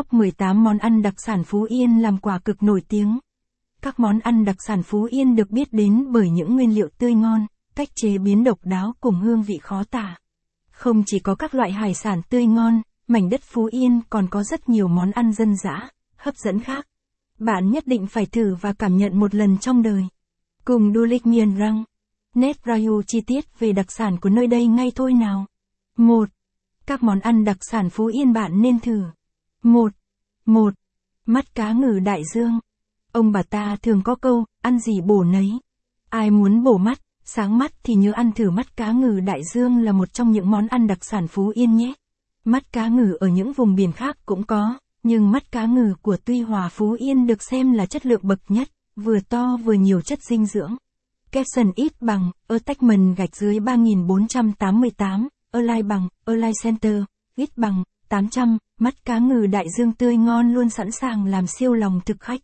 Top 18 món ăn đặc sản Phú Yên làm quả cực nổi tiếng. Các món ăn đặc sản Phú Yên được biết đến bởi những nguyên liệu tươi ngon, cách chế biến độc đáo cùng hương vị khó tả. Không chỉ có các loại hải sản tươi ngon, mảnh đất Phú Yên còn có rất nhiều món ăn dân dã, hấp dẫn khác. Bạn nhất định phải thử và cảm nhận một lần trong đời. Cùng du lịch miền răng. Nét Rayu chi tiết về đặc sản của nơi đây ngay thôi nào. 1. Các món ăn đặc sản Phú Yên bạn nên thử. 1. 1. Mắt cá ngừ đại dương. Ông bà ta thường có câu, ăn gì bổ nấy. Ai muốn bổ mắt, sáng mắt thì nhớ ăn thử mắt cá ngừ đại dương là một trong những món ăn đặc sản Phú Yên nhé. Mắt cá ngừ ở những vùng biển khác cũng có, nhưng mắt cá ngừ của Tuy Hòa Phú Yên được xem là chất lượng bậc nhất, vừa to vừa nhiều chất dinh dưỡng. Capson ít bằng, ở tách mần gạch dưới 3488, lai bằng, align center, ít bằng, 800, mắt cá ngừ đại dương tươi ngon luôn sẵn sàng làm siêu lòng thực khách.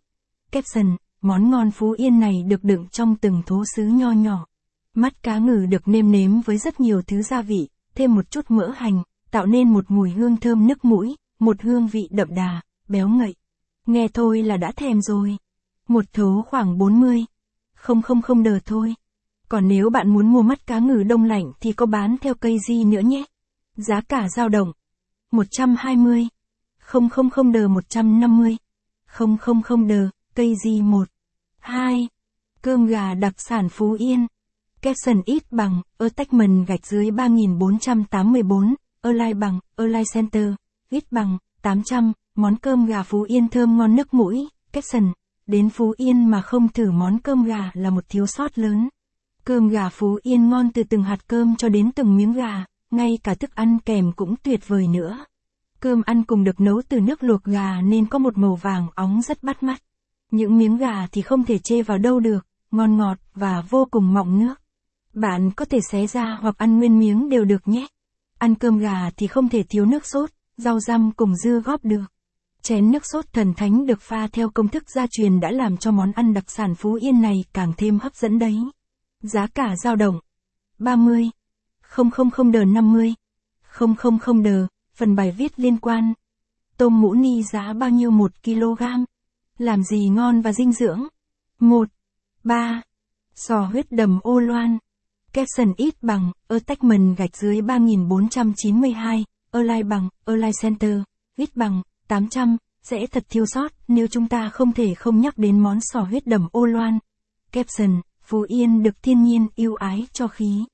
caption món ngon Phú Yên này được đựng trong từng thố sứ nho nhỏ. Mắt cá ngừ được nêm nếm với rất nhiều thứ gia vị, thêm một chút mỡ hành, tạo nên một mùi hương thơm nức mũi, một hương vị đậm đà, béo ngậy. Nghe thôi là đã thèm rồi. Một thố khoảng 40. Không không không đờ thôi. Còn nếu bạn muốn mua mắt cá ngừ đông lạnh thì có bán theo cây di nữa nhé. Giá cả dao động. 120. Không không không đờ 150. Không không không đờ, cây di 1. 2. Cơm gà đặc sản Phú Yên. Capson ít bằng, attachment gạch dưới 3484, Align bằng, Align Center, ít bằng, 800, món cơm gà Phú Yên thơm ngon nước mũi, Capson. Đến Phú Yên mà không thử món cơm gà là một thiếu sót lớn. Cơm gà Phú Yên ngon từ từng hạt cơm cho đến từng miếng gà, ngay cả thức ăn kèm cũng tuyệt vời nữa. Cơm ăn cùng được nấu từ nước luộc gà nên có một màu vàng óng rất bắt mắt. Những miếng gà thì không thể chê vào đâu được, ngon ngọt và vô cùng mọng nước. Bạn có thể xé ra hoặc ăn nguyên miếng đều được nhé. Ăn cơm gà thì không thể thiếu nước sốt, rau răm cùng dưa góp được. Chén nước sốt thần thánh được pha theo công thức gia truyền đã làm cho món ăn đặc sản Phú Yên này càng thêm hấp dẫn đấy. Giá cả dao động. 30. 000 đờ 50. 000 đờ, phần bài viết liên quan. Tôm mũ ni giá bao nhiêu 1 kg? Làm gì ngon và dinh dưỡng? 1. 3. Sò huyết đầm ô loan. Capson ít bằng, attachment gạch dưới 3492, align bằng, align center, ít bằng, 800, sẽ thật thiêu sót nếu chúng ta không thể không nhắc đến món sò huyết đầm ô loan. Capson, Phú Yên được thiên nhiên yêu ái cho khí.